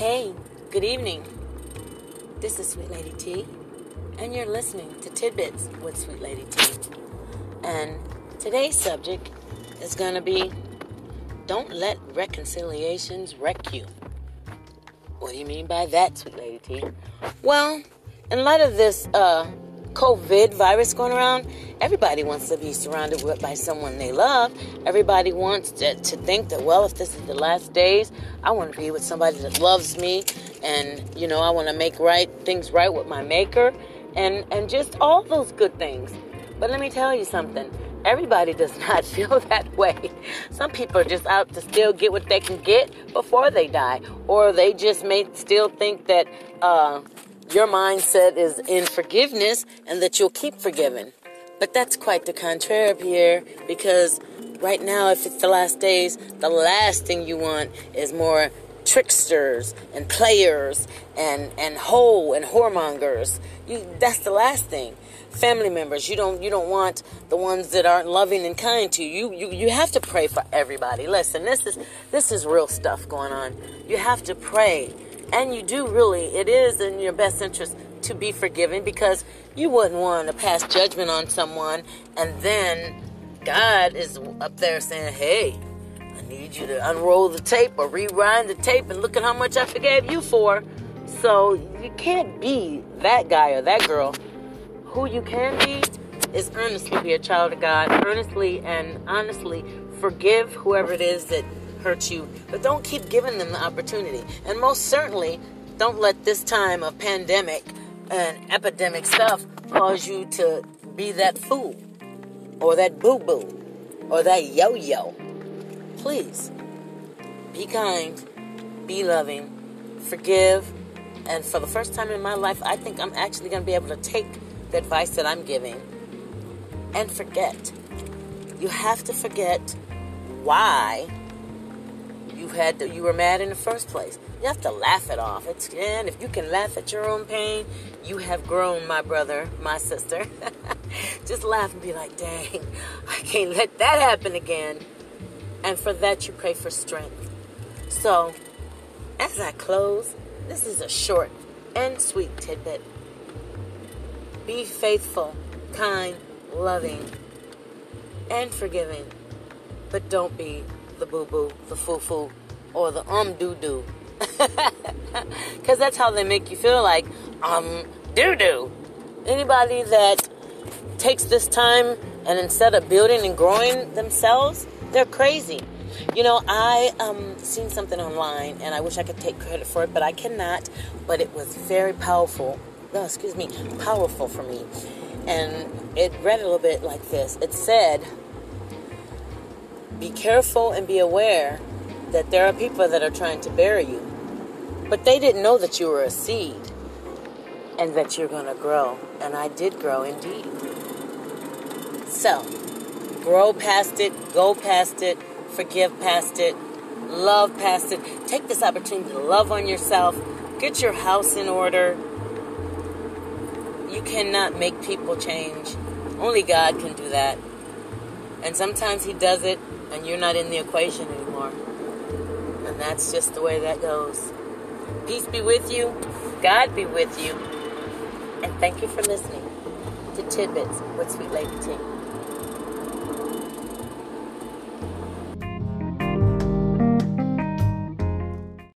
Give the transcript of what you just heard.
Hey, good evening. This is Sweet Lady T, and you're listening to Tidbits with Sweet Lady T. And today's subject is going to be Don't Let Reconciliations Wreck You. What do you mean by that, Sweet Lady T? Well, in light of this uh, COVID virus going around, everybody wants to be surrounded with, by someone they love. Everybody wants to, to think that, well, if this is the last days, I want to be with somebody that loves me, and you know, I want to make right things right with my maker, and and just all those good things. But let me tell you something. Everybody does not feel that way. Some people are just out to still get what they can get before they die, or they just may still think that. Uh, your mindset is in forgiveness and that you'll keep forgiving. But that's quite the contrary, Pierre, because right now, if it's the last days, the last thing you want is more tricksters and players and and hoe and whoremongers. You that's the last thing. Family members, you don't you don't want the ones that aren't loving and kind to you. You you, you have to pray for everybody. Listen, this is this is real stuff going on. You have to pray and you do really, it is in your best interest to be forgiven because you wouldn't want to pass judgment on someone and then God is up there saying, hey, I need you to unroll the tape or rewind the tape and look at how much I forgave you for. So you can't be that guy or that girl. Who you can be is earnestly be a child of God, earnestly and honestly forgive whoever it is that hurt you, but don't keep giving them the opportunity. And most certainly, don't let this time of pandemic and epidemic stuff cause you to be that fool or that boo boo or that yo yo. Please be kind, be loving, forgive, and for the first time in my life, I think I'm actually going to be able to take the advice that I'm giving and forget. You have to forget why had you were mad in the first place. You have to laugh it off. It's and if you can laugh at your own pain, you have grown, my brother, my sister. Just laugh and be like, "Dang, I can't let that happen again." And for that, you pray for strength. So, as I close, this is a short and sweet tidbit. Be faithful, kind, loving, and forgiving, but don't be the boo boo, the foo foo, or the um doo doo. Because that's how they make you feel like um doo doo. Anybody that takes this time and instead of building and growing themselves, they're crazy. You know, I um seen something online and I wish I could take credit for it, but I cannot. But it was very powerful. No, excuse me, powerful for me. And it read a little bit like this. It said, be careful and be aware that there are people that are trying to bury you. But they didn't know that you were a seed and that you're going to grow. And I did grow indeed. So, grow past it, go past it, forgive past it, love past it. Take this opportunity to love on yourself, get your house in order. You cannot make people change. Only God can do that. And sometimes He does it and you're not in the equation anymore. And that's just the way that goes. Peace be with you. God be with you. And thank you for listening to Tidbits with Sweet Lady T.